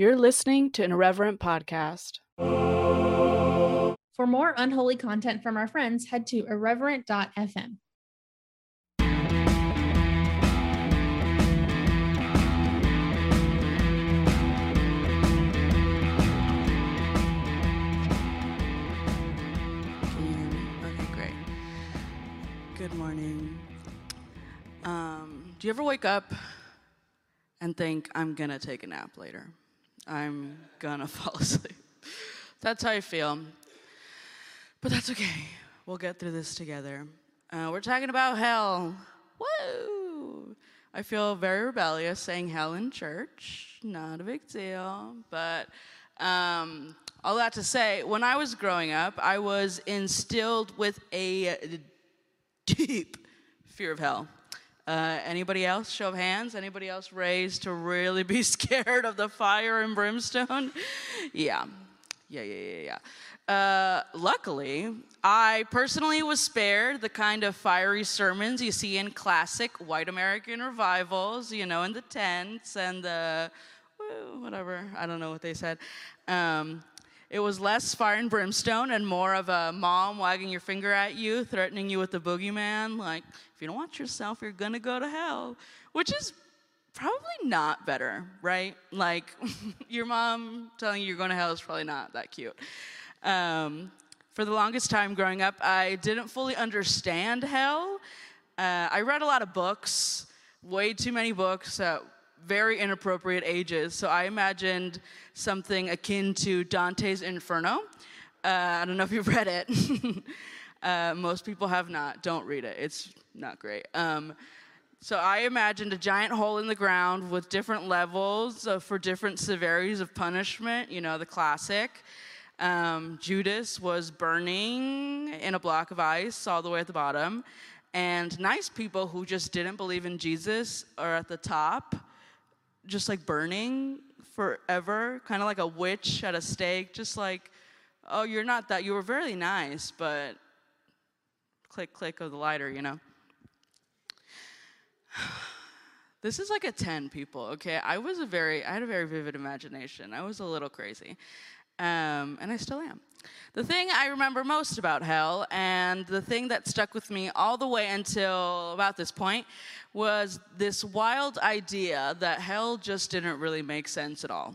You're listening to an irreverent podcast. For more unholy content from our friends, head to irreverent.fm. Can you hear me? Okay, great. Good morning. Um, do you ever wake up and think, I'm gonna take a nap later? I'm gonna fall asleep. That's how I feel. But that's okay. We'll get through this together. Uh, we're talking about hell. Woo! I feel very rebellious saying hell in church. Not a big deal. But um, all that to say, when I was growing up, I was instilled with a deep fear of hell. Uh, anybody else? Show of hands. Anybody else raised to really be scared of the fire and brimstone? yeah. Yeah, yeah, yeah, yeah. Uh, luckily, I personally was spared the kind of fiery sermons you see in classic white American revivals, you know, in the tents and the whatever. I don't know what they said. Um, it was less fire and brimstone and more of a mom wagging your finger at you, threatening you with the boogeyman, like, if you don't watch yourself, you're gonna go to hell, which is probably not better, right? Like, your mom telling you you're going to hell is probably not that cute. Um, for the longest time growing up, I didn't fully understand hell. Uh, I read a lot of books, way too many books at very inappropriate ages. So I imagined something akin to Dante's Inferno. Uh, I don't know if you've read it. uh, most people have not. Don't read it, it's not great. Um, so I imagined a giant hole in the ground with different levels for different severities of punishment, you know, the classic. Um, Judas was burning in a block of ice all the way at the bottom. And nice people who just didn't believe in Jesus are at the top, just like burning forever, kind of like a witch at a stake, just like, oh, you're not that, you were very nice, but click, click of the lighter, you know? This is like a 10 people, okay? I was a very, I had a very vivid imagination. I was a little crazy. Um, and I still am. The thing I remember most about hell, and the thing that stuck with me all the way until about this point, was this wild idea that hell just didn't really make sense at all.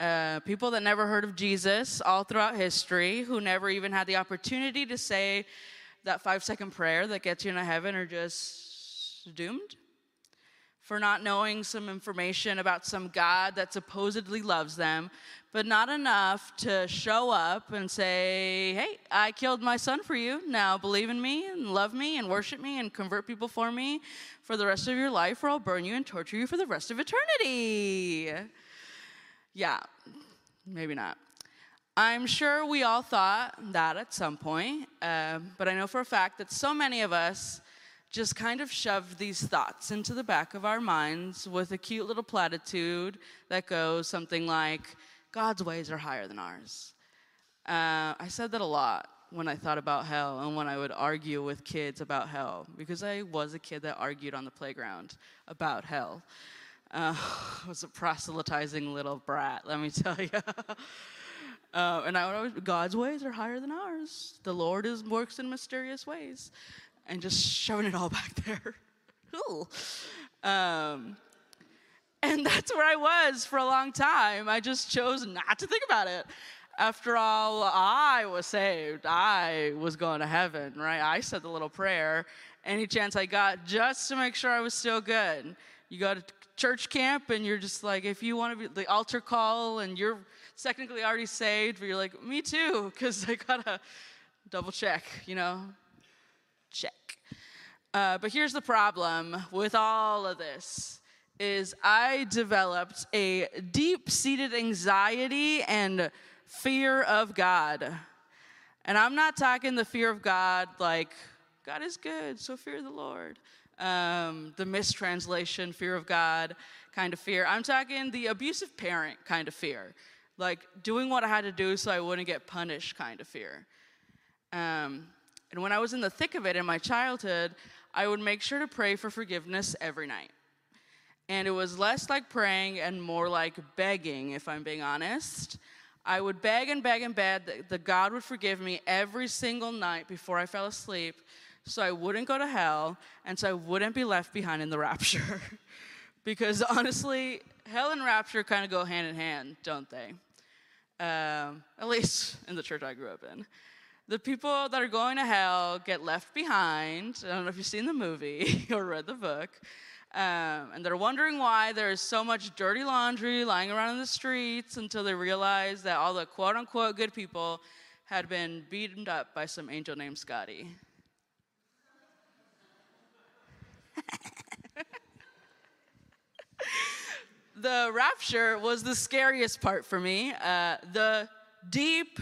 Uh, people that never heard of Jesus all throughout history, who never even had the opportunity to say that five second prayer that gets you into heaven, are just doomed for not knowing some information about some God that supposedly loves them, but not enough to show up and say, Hey, I killed my son for you. Now believe in me and love me and worship me and convert people for me for the rest of your life, or I'll burn you and torture you for the rest of eternity. Yeah, maybe not. I'm sure we all thought that at some point, uh, but I know for a fact that so many of us just kind of shoved these thoughts into the back of our minds with a cute little platitude that goes something like, God's ways are higher than ours. Uh, I said that a lot when I thought about hell and when I would argue with kids about hell, because I was a kid that argued on the playground about hell. Uh, I was a proselytizing little brat, let me tell you. Uh, and I would always, God's ways are higher than ours. The Lord is works in mysterious ways and just shoving it all back there. um, and that's where I was for a long time. I just chose not to think about it. After all, I was saved. I was going to heaven, right? I said the little prayer any chance I got just to make sure I was still good. You go to church camp and you're just like, if you want to be the altar call and you're technically already saved, but you're like, me too, because I gotta double check, you know, check. Uh, but here's the problem with all of this is I developed a deep-seated anxiety and fear of God. And I'm not talking the fear of God like God is good, so fear the Lord. Um, the mistranslation, fear of God kind of fear. I'm talking the abusive parent kind of fear, like doing what I had to do so I wouldn't get punished kind of fear. Um, and when I was in the thick of it in my childhood, I would make sure to pray for forgiveness every night. And it was less like praying and more like begging, if I'm being honest. I would beg and beg and beg that, that God would forgive me every single night before I fell asleep so I wouldn't go to hell and so I wouldn't be left behind in the rapture. because honestly, hell and rapture kind of go hand in hand, don't they? Um, at least in the church I grew up in. The people that are going to hell get left behind. I don't know if you've seen the movie or read the book. Um, and they're wondering why there's so much dirty laundry lying around in the streets until they realize that all the quote unquote good people had been beaten up by some angel named Scotty. the rapture was the scariest part for me. Uh, the deep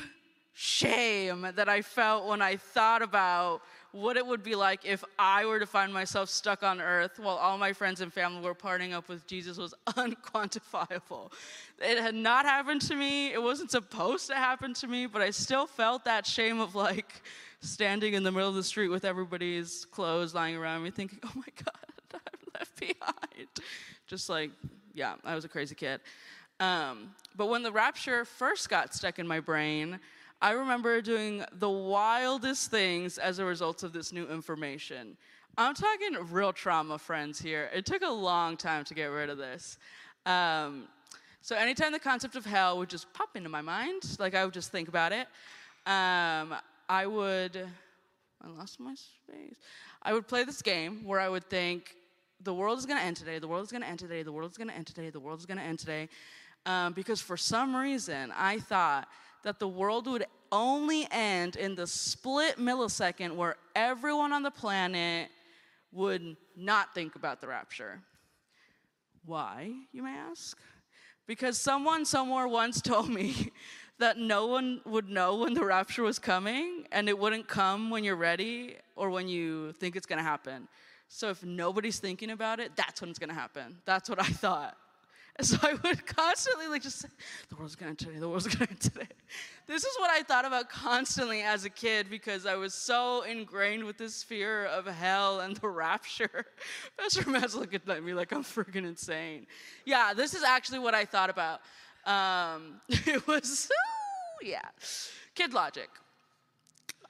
shame that I felt when I thought about what it would be like if I were to find myself stuck on earth while all my friends and family were parting up with Jesus was unquantifiable. It had not happened to me. It wasn't supposed to happen to me, but I still felt that shame of like standing in the middle of the street with everybody's clothes lying around me, thinking, oh my God, I'm left behind. Just like, yeah, I was a crazy kid. Um, but when the rapture first got stuck in my brain, I remember doing the wildest things as a result of this new information. I'm talking real trauma, friends, here. It took a long time to get rid of this. Um, so, anytime the concept of hell would just pop into my mind, like I would just think about it, um, I would. I lost my space. I would play this game where I would think, the world is going to end today, the world is going to end today, the world is going to end today, the world is going to end today. Um, because for some reason, I thought that the world would only end in the split millisecond where everyone on the planet would not think about the rapture. Why, you may ask? Because someone somewhere once told me that no one would know when the rapture was coming and it wouldn't come when you're ready or when you think it's gonna happen. So if nobody's thinking about it, that's when it's gonna happen. That's what I thought. So I would constantly like just say, the world's gonna end today, the world's gonna end today. This is what I thought about constantly as a kid because I was so ingrained with this fear of hell and the rapture. Pastor Matt's looking at me like I'm freaking insane. Yeah, this is actually what I thought about. Um, it was, yeah, kid logic.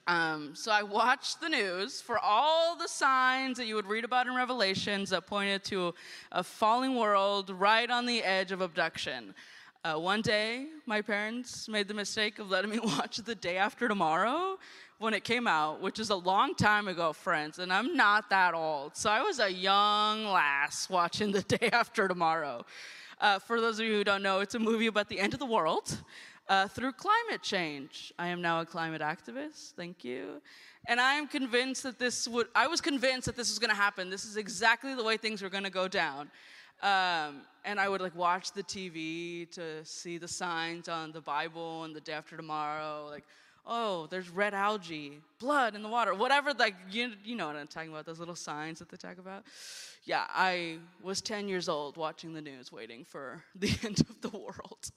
Um, so I watched the news for all the signs that you would read about in Revelations that pointed to a falling world right on the edge of abduction. Uh, one day, my parents made the mistake of letting me watch The Day After Tomorrow when it came out, which is a long time ago, friends, and I'm not that old. So I was a young lass watching The Day After Tomorrow. Uh, for those of you who don't know, it's a movie about the end of the world uh, through climate change. I am now a climate activist, thank you. And I am convinced that this would, I was convinced that this was gonna happen. This is exactly the way things were gonna go down. Um, and I would like watch the TV to see the signs on the Bible and the day after tomorrow, like, oh, there's red algae, blood in the water, whatever, like, you, you know what I'm talking about, those little signs that they talk about. Yeah, I was 10 years old watching the news, waiting for the end of the world.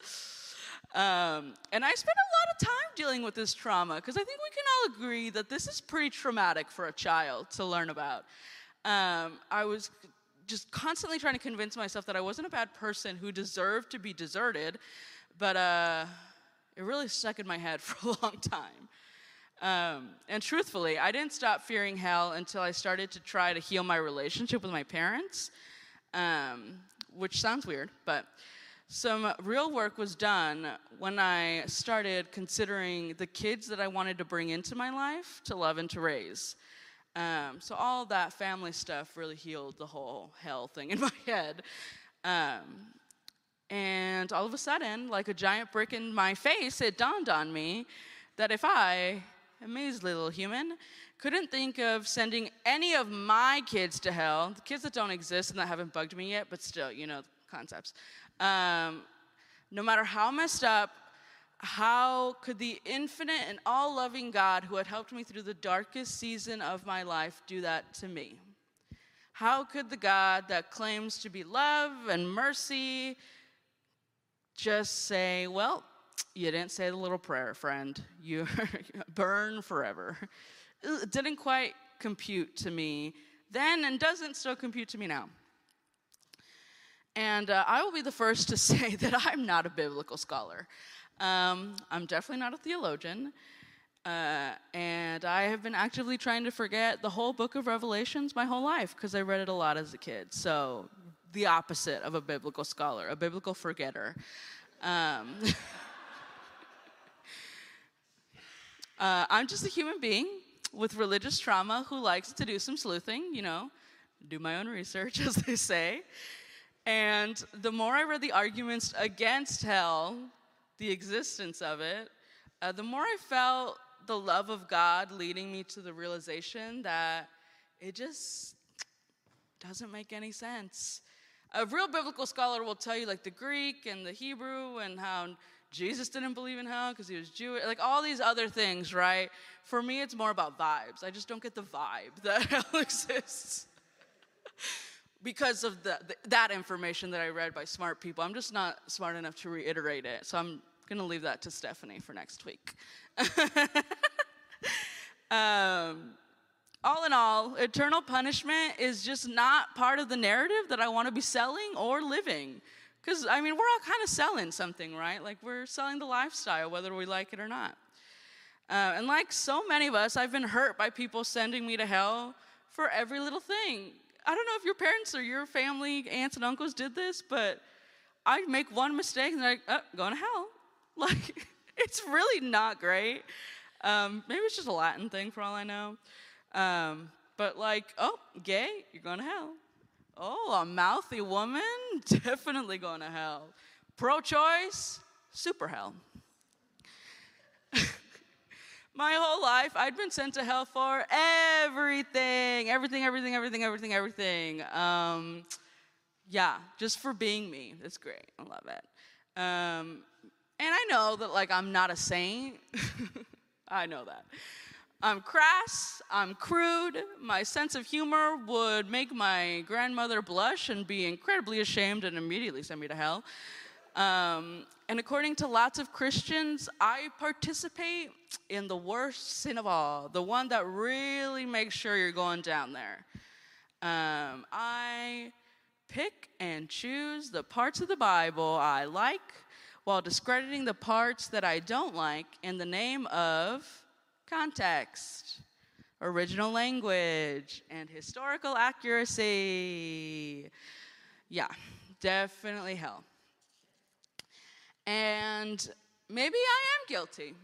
Um, and I spent a lot of time dealing with this trauma because I think we can all agree that this is pretty traumatic for a child to learn about. Um, I was just constantly trying to convince myself that I wasn't a bad person who deserved to be deserted, but uh, it really stuck in my head for a long time. Um, and truthfully, I didn't stop fearing hell until I started to try to heal my relationship with my parents, um, which sounds weird, but some real work was done when I started considering the kids that I wanted to bring into my life to love and to raise. Um, so all that family stuff really healed the whole hell thing in my head. Um, and all of a sudden, like a giant brick in my face, it dawned on me that if I, a measly little human, couldn't think of sending any of my kids to hell, the kids that don't exist and that haven't bugged me yet, but still, you know, concepts. Um, no matter how messed up, how could the infinite and all loving God who had helped me through the darkest season of my life do that to me? How could the God that claims to be love and mercy just say, well, you didn't say the little prayer, friend. You burn forever. It didn't quite compute to me then and doesn't still compute to me now. And uh, I will be the first to say that I'm not a biblical scholar. Um, I'm definitely not a theologian. Uh, and I have been actively trying to forget the whole book of Revelations my whole life because I read it a lot as a kid. So, the opposite of a biblical scholar, a biblical forgetter. Um, uh, I'm just a human being with religious trauma who likes to do some sleuthing, you know, do my own research, as they say. And the more I read the arguments against hell, the existence of it, uh, the more I felt the love of God leading me to the realization that it just doesn't make any sense. A real biblical scholar will tell you, like, the Greek and the Hebrew and how Jesus didn't believe in hell because he was Jewish, like all these other things, right? For me, it's more about vibes. I just don't get the vibe that hell exists because of the, the, that information that I read by smart people. I'm just not smart enough to reiterate it. So I'm going to leave that to Stephanie for next week. um, all in all, eternal punishment is just not part of the narrative that I want to be selling or living. Because, I mean, we're all kind of selling something, right? Like, we're selling the lifestyle, whether we like it or not. Uh, and like so many of us, I've been hurt by people sending me to hell for every little thing. I don't know if your parents or your family, aunts and uncles did this, but I make one mistake and they're like, oh, going to hell. Like, it's really not great. Um, maybe it's just a Latin thing for all I know. Um, but like, oh, gay, you're going to hell. Oh, a mouthy woman, definitely going to hell. Pro choice, super hell. My whole life, I'd been sent to hell for everything, everything, everything, everything, everything, everything. Um, yeah, just for being me. That's great. I love it. Um, and I know that, like, I'm not a saint. I know that. I'm crass, I'm crude, my sense of humor would make my grandmother blush and be incredibly ashamed and immediately send me to hell. Um, and according to lots of Christians, I participate in the worst sin of all, the one that really makes sure you're going down there. Um, I pick and choose the parts of the Bible I like while discrediting the parts that I don't like in the name of context, original language, and historical accuracy. Yeah, definitely hell. And maybe I am guilty.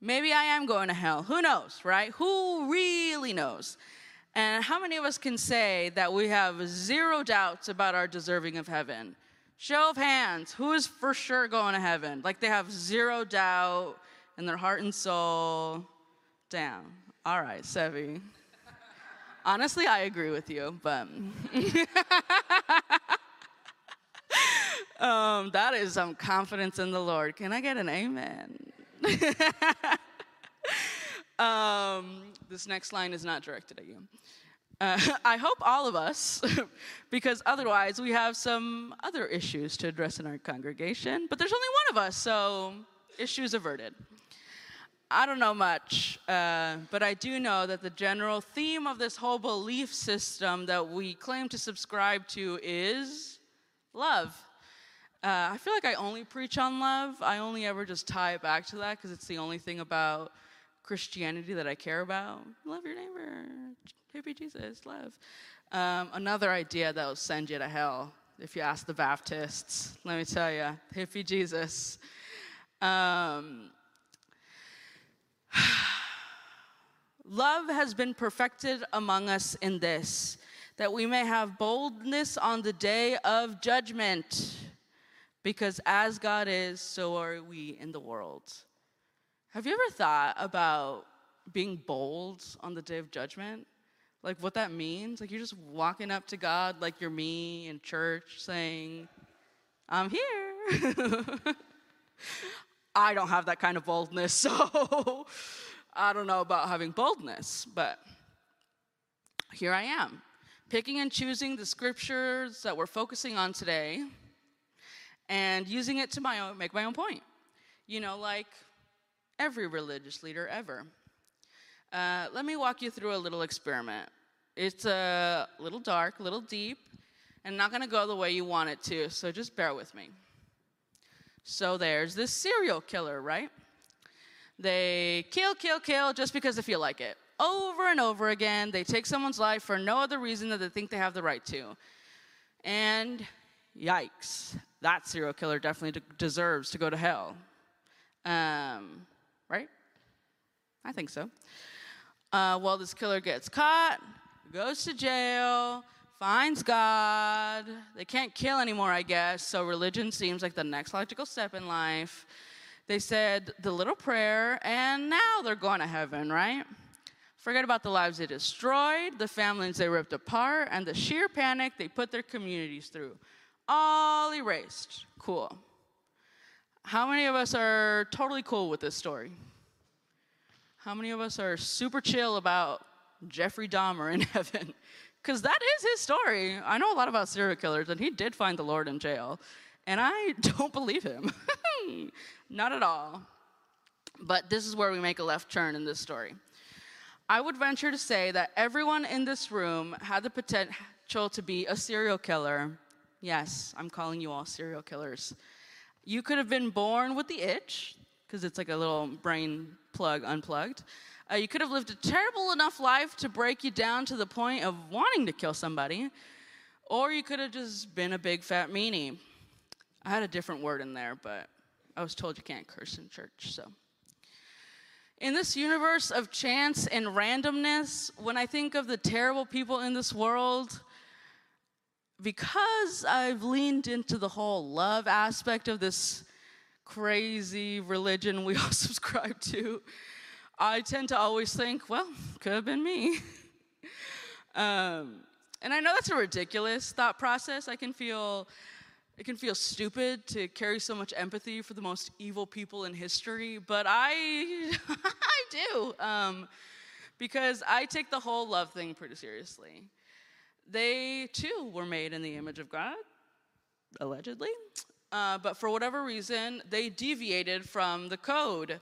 Maybe I am going to hell. Who knows, right? Who really knows? And how many of us can say that we have zero doubts about our deserving of heaven? Show of hands, who is for sure going to heaven? Like they have zero doubt in their heart and soul. Damn. All right, Sevi. Honestly, I agree with you, but um, that is some confidence in the Lord. Can I get an amen? um, this next line is not directed at you. Uh, I hope all of us, because otherwise we have some other issues to address in our congregation. But there's only one of us, so issues averted. I don't know much, uh, but I do know that the general theme of this whole belief system that we claim to subscribe to is love. Uh, I feel like I only preach on love. I only ever just tie it back to that because it's the only thing about Christianity that I care about. Love your neighbor. Hippie Jesus, love. Um, another idea that will send you to hell, if you ask the Baptists. Let me tell you, hippie Jesus. Um, love has been perfected among us in this, that we may have boldness on the day of judgment. Because as God is, so are we in the world. Have you ever thought about being bold on the day of judgment? like what that means. Like you're just walking up to God like you're me in church saying, I'm here. I don't have that kind of boldness, so I don't know about having boldness, but here I am, picking and choosing the scriptures that we're focusing on today and using it to my own, make my own point. You know, like every religious leader ever. Uh, let me walk you through a little experiment. It's a little dark, a little deep, and not going to go the way you want it to, so just bear with me. So there's this serial killer, right? They kill, kill, kill just because they feel like it. Over and over again, they take someone's life for no other reason than they think they have the right to. And yikes, that serial killer definitely de- deserves to go to hell. Um, right? I think so. Uh, well, this killer gets caught, goes to jail, finds God. They can't kill anymore, I guess, so religion seems like the next logical step in life. They said the little prayer, and now they're going to heaven, right? Forget about the lives they destroyed, the families they ripped apart, and the sheer panic they put their communities through. All erased. Cool. How many of us are totally cool with this story? How many of us are super chill about Jeffrey Dahmer in heaven? Because that is his story. I know a lot about serial killers, and he did find the Lord in jail. And I don't believe him. Not at all. But this is where we make a left turn in this story. I would venture to say that everyone in this room had the potential to be a serial killer. Yes, I'm calling you all serial killers. You could have been born with the itch, because it's like a little brain plug unplugged. Uh, you could have lived a terrible enough life to break you down to the point of wanting to kill somebody, or you could have just been a big fat meanie. I had a different word in there, but I was told you can't curse in church, so. In this universe of chance and randomness, when I think of the terrible people in this world, because I've leaned into the whole love aspect of this crazy religion we all subscribe to, I tend to always think, well, could have been me. um, and I know that's a ridiculous thought process. I can feel it can feel stupid to carry so much empathy for the most evil people in history, but I, I do, um, because I take the whole love thing pretty seriously. They too were made in the image of God, allegedly, uh, but for whatever reason, they deviated from the code.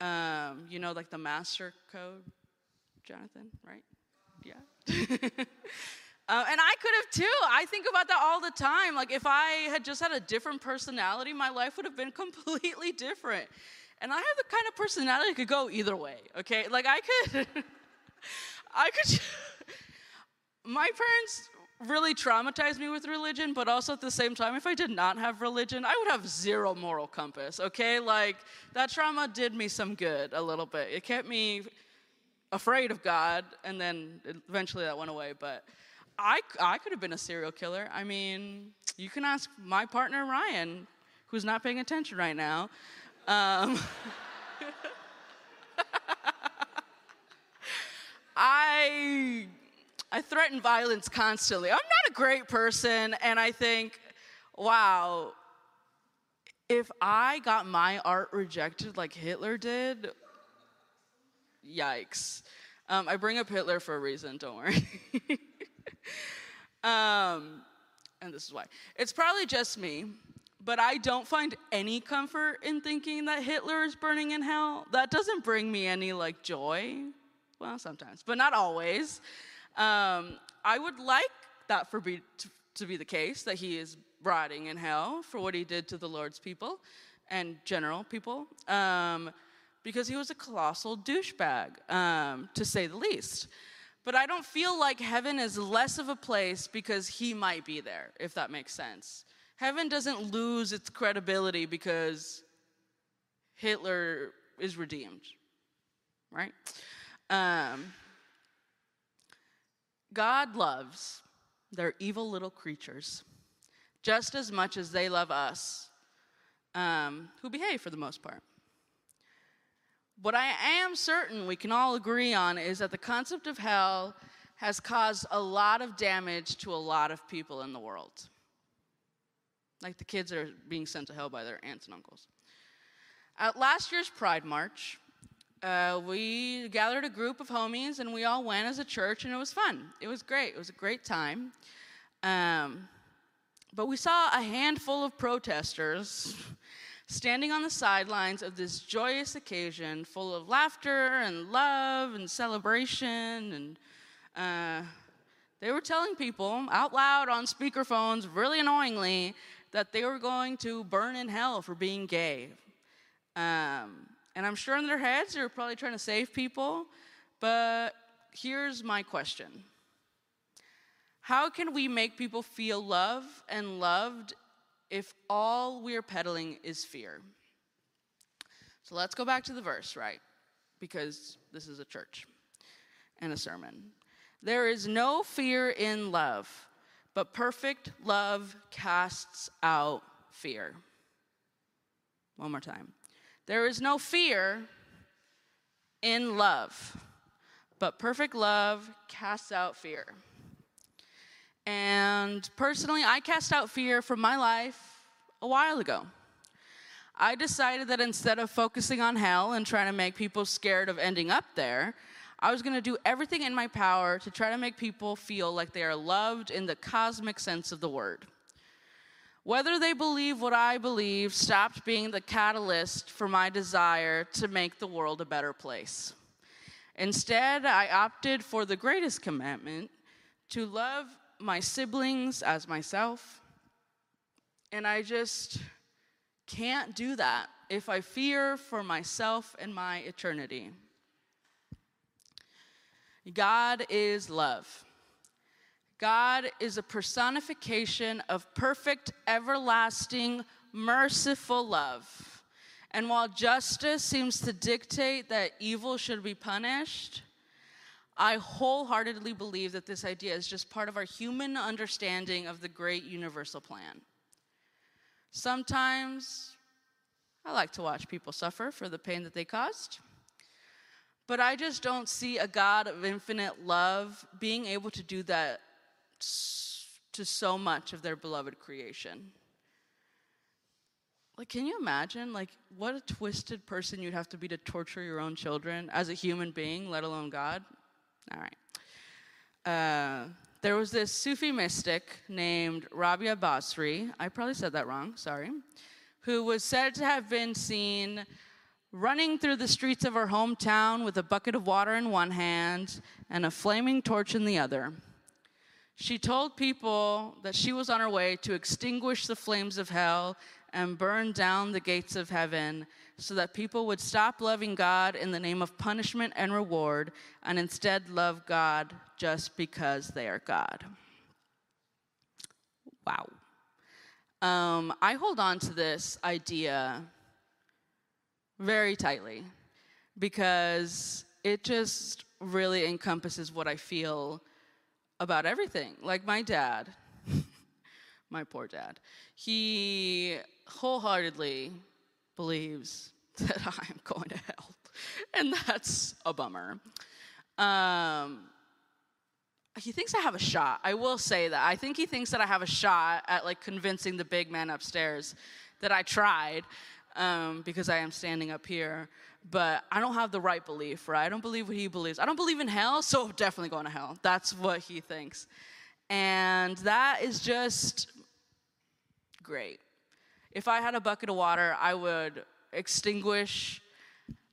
Um, you know, like the master code, Jonathan, right? Yeah. Uh, and I could have too. I think about that all the time. Like, if I had just had a different personality, my life would have been completely different. And I have the kind of personality that could go either way, okay? Like, I could, I could, my parents really traumatized me with religion, but also at the same time, if I did not have religion, I would have zero moral compass, okay? Like, that trauma did me some good a little bit. It kept me afraid of God, and then eventually that went away, but I, I could have been a serial killer. I mean, you can ask my partner, Ryan, who's not paying attention right now. Um, I, I threaten violence constantly. I'm not a great person, and I think, wow, if I got my art rejected like Hitler did, yikes. Um, I bring up Hitler for a reason, don't worry. um, and this is why. It's probably just me, but I don't find any comfort in thinking that Hitler is burning in hell. That doesn't bring me any like joy. Well, sometimes, but not always. Um, I would like that for be to, to be the case that he is rotting in hell for what he did to the Lord's people and general people, um, because he was a colossal douchebag, um, to say the least. But I don't feel like heaven is less of a place because he might be there, if that makes sense. Heaven doesn't lose its credibility because Hitler is redeemed, right? Um, God loves their evil little creatures just as much as they love us, um, who behave for the most part. What I am certain we can all agree on is that the concept of hell has caused a lot of damage to a lot of people in the world. Like the kids are being sent to hell by their aunts and uncles. At last year's Pride March, uh, we gathered a group of homies and we all went as a church and it was fun. It was great. It was a great time. Um, but we saw a handful of protesters standing on the sidelines of this joyous occasion full of laughter and love and celebration and uh, They were telling people out loud on speakerphones, really annoyingly, that they were going to burn in hell for being gay. Um, and I'm sure in their heads they're probably trying to save people. But here's my question How can we make people feel love and loved if all we're peddling is fear? So let's go back to the verse, right? Because this is a church and a sermon. There is no fear in love, but perfect love casts out fear. One more time. There is no fear in love, but perfect love casts out fear. And personally, I cast out fear from my life a while ago. I decided that instead of focusing on hell and trying to make people scared of ending up there, I was going to do everything in my power to try to make people feel like they are loved in the cosmic sense of the word. Whether they believe what I believe stopped being the catalyst for my desire to make the world a better place. Instead, I opted for the greatest commandment to love my siblings as myself. And I just can't do that if I fear for myself and my eternity. God is love. God is a personification of perfect, everlasting, merciful love. And while justice seems to dictate that evil should be punished, I wholeheartedly believe that this idea is just part of our human understanding of the great universal plan. Sometimes I like to watch people suffer for the pain that they caused. But I just don't see a God of infinite love being able to do that to so much of their beloved creation. Like, can you imagine, like, what a twisted person you'd have to be to torture your own children as a human being, let alone God? All right. Uh, there was this Sufi mystic named Rabia Basri, I probably said that wrong, sorry, who was said to have been seen running through the streets of her hometown with a bucket of water in one hand and a flaming torch in the other. She told people that she was on her way to extinguish the flames of hell and burn down the gates of heaven so that people would stop loving God in the name of punishment and reward and instead love God just because they are God. Wow. Um, I hold on to this idea very tightly because it just really encompasses what I feel about everything. Like my dad, my poor dad, he wholeheartedly believes that I'm going to hell. And that's a bummer. Um, he thinks I have a shot. I will say that. I think he thinks that I have a shot at like convincing the big man upstairs that I tried um, because I am standing up here. But I don't have the right belief, right? I don't believe what he believes. I don't believe in hell, so definitely going to hell. That's what he thinks. And that is just great. If I had a bucket of water, I would extinguish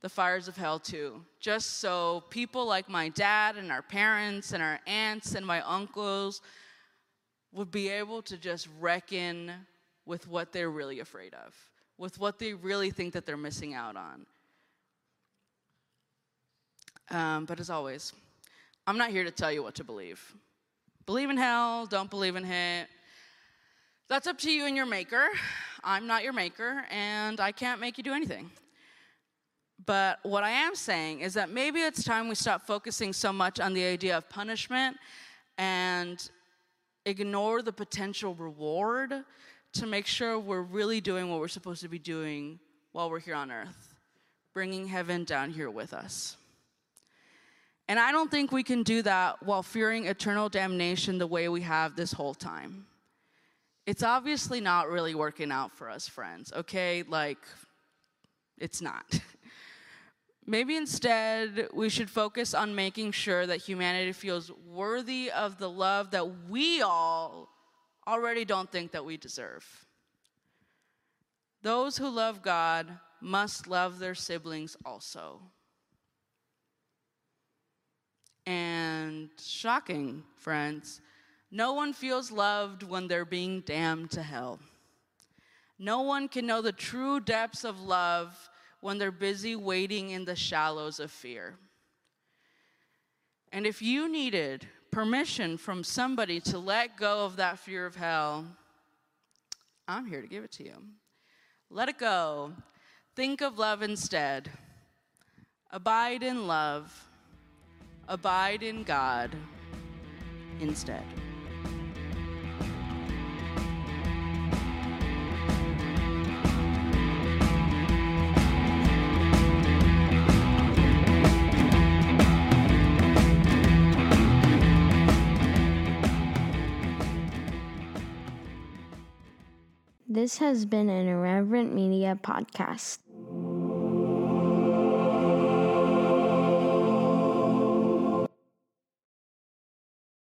the fires of hell too, just so people like my dad and our parents and our aunts and my uncles would be able to just reckon with what they're really afraid of with what they really think that they're missing out on. Um, but as always, I'm not here to tell you what to believe. Believe in hell, don't believe in it. That's up to you and your maker. I'm not your maker, and I can't make you do anything. But what I am saying is that maybe it's time we stop focusing so much on the idea of punishment and ignore the potential reward to make sure we're really doing what we're supposed to be doing while we're here on earth, bringing heaven down here with us. And I don't think we can do that while fearing eternal damnation the way we have this whole time. It's obviously not really working out for us, friends, okay? Like, it's not. Maybe instead, we should focus on making sure that humanity feels worthy of the love that we all already don't think that we deserve. Those who love God must love their siblings also. And shocking, friends. No one feels loved when they're being damned to hell. No one can know the true depths of love when they're busy waiting in the shallows of fear. And if you needed permission from somebody to let go of that fear of hell, I'm here to give it to you. Let it go. Think of love instead. Abide in love. Abide in God instead. This has been an Irreverent Media podcast.